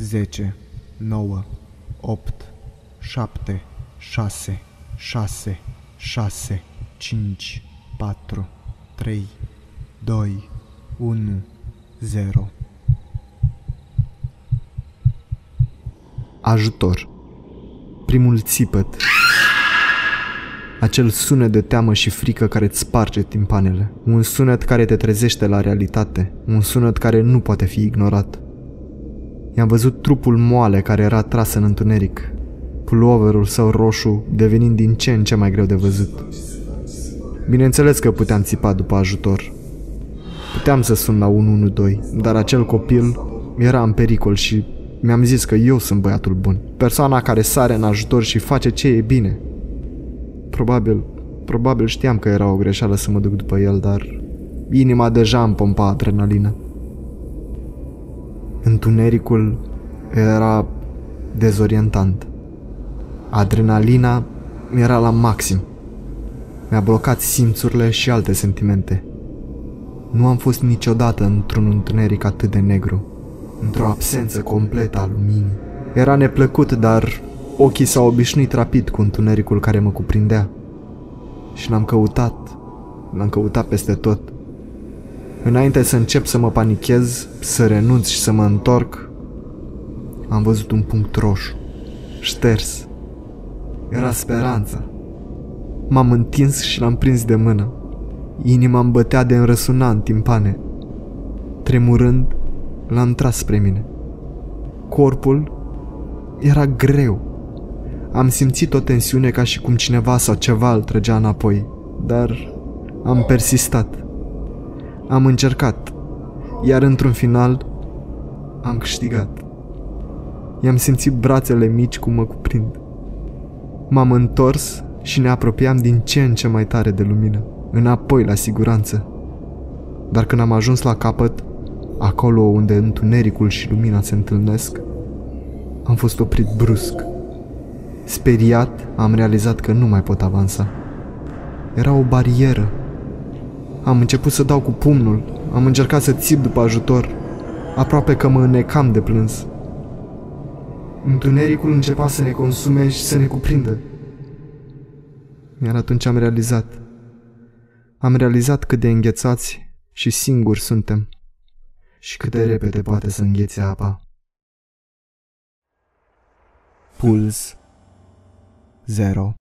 10, 9, 8, 7, 6, 6, 6, 5, 4, 3, 2, 1, 0. Ajutor. Primul țipăt. Acel sunet de teamă și frică care îți sparge timpanele. Un sunet care te trezește la realitate. Un sunet care nu poate fi ignorat. I-am văzut trupul moale care era tras în întuneric. Puloverul său roșu devenind din ce în ce mai greu de văzut. Bineînțeles că puteam țipa după ajutor. Puteam să sun la 112, dar acel copil era în pericol și mi-am zis că eu sunt băiatul bun. Persoana care sare în ajutor și face ce e bine. Probabil, probabil știam că era o greșeală să mă duc după el, dar inima deja îmi pompa adrenalină. Întunericul era dezorientant. Adrenalina era la maxim. Mi-a blocat simțurile și alte sentimente. Nu am fost niciodată într-un întuneric atât de negru, într-o absență completă a luminii. Era neplăcut, dar ochii s-au obișnuit rapid cu întunericul care mă cuprindea. Și l-am căutat, l-am căutat peste tot. Înainte să încep să mă panichez, să renunț și să mă întorc, am văzut un punct roșu, șters. Era speranța. M-am întins și l-am prins de mână. Inima îmi bătea de înrăsuna în timpane. Tremurând, l-am tras spre mine. Corpul era greu. Am simțit o tensiune ca și cum cineva sau ceva îl trăgea înapoi, dar am persistat. Am încercat, iar într-un final am câștigat. I-am simțit brațele mici cum mă cuprind. M-am întors și ne apropiam din ce în ce mai tare de lumină, înapoi la siguranță. Dar când am ajuns la capăt, acolo unde întunericul și lumina se întâlnesc, am fost oprit brusc. Speriat, am realizat că nu mai pot avansa. Era o barieră. Am început să dau cu pumnul, am încercat să țip după ajutor, aproape că mă înnecam de plâns. Întunericul începea să ne consume și să ne cuprindă. Iar atunci am realizat. Am realizat cât de înghețați și singuri suntem. Și cât de repede poate să înghețe apa. Puls 0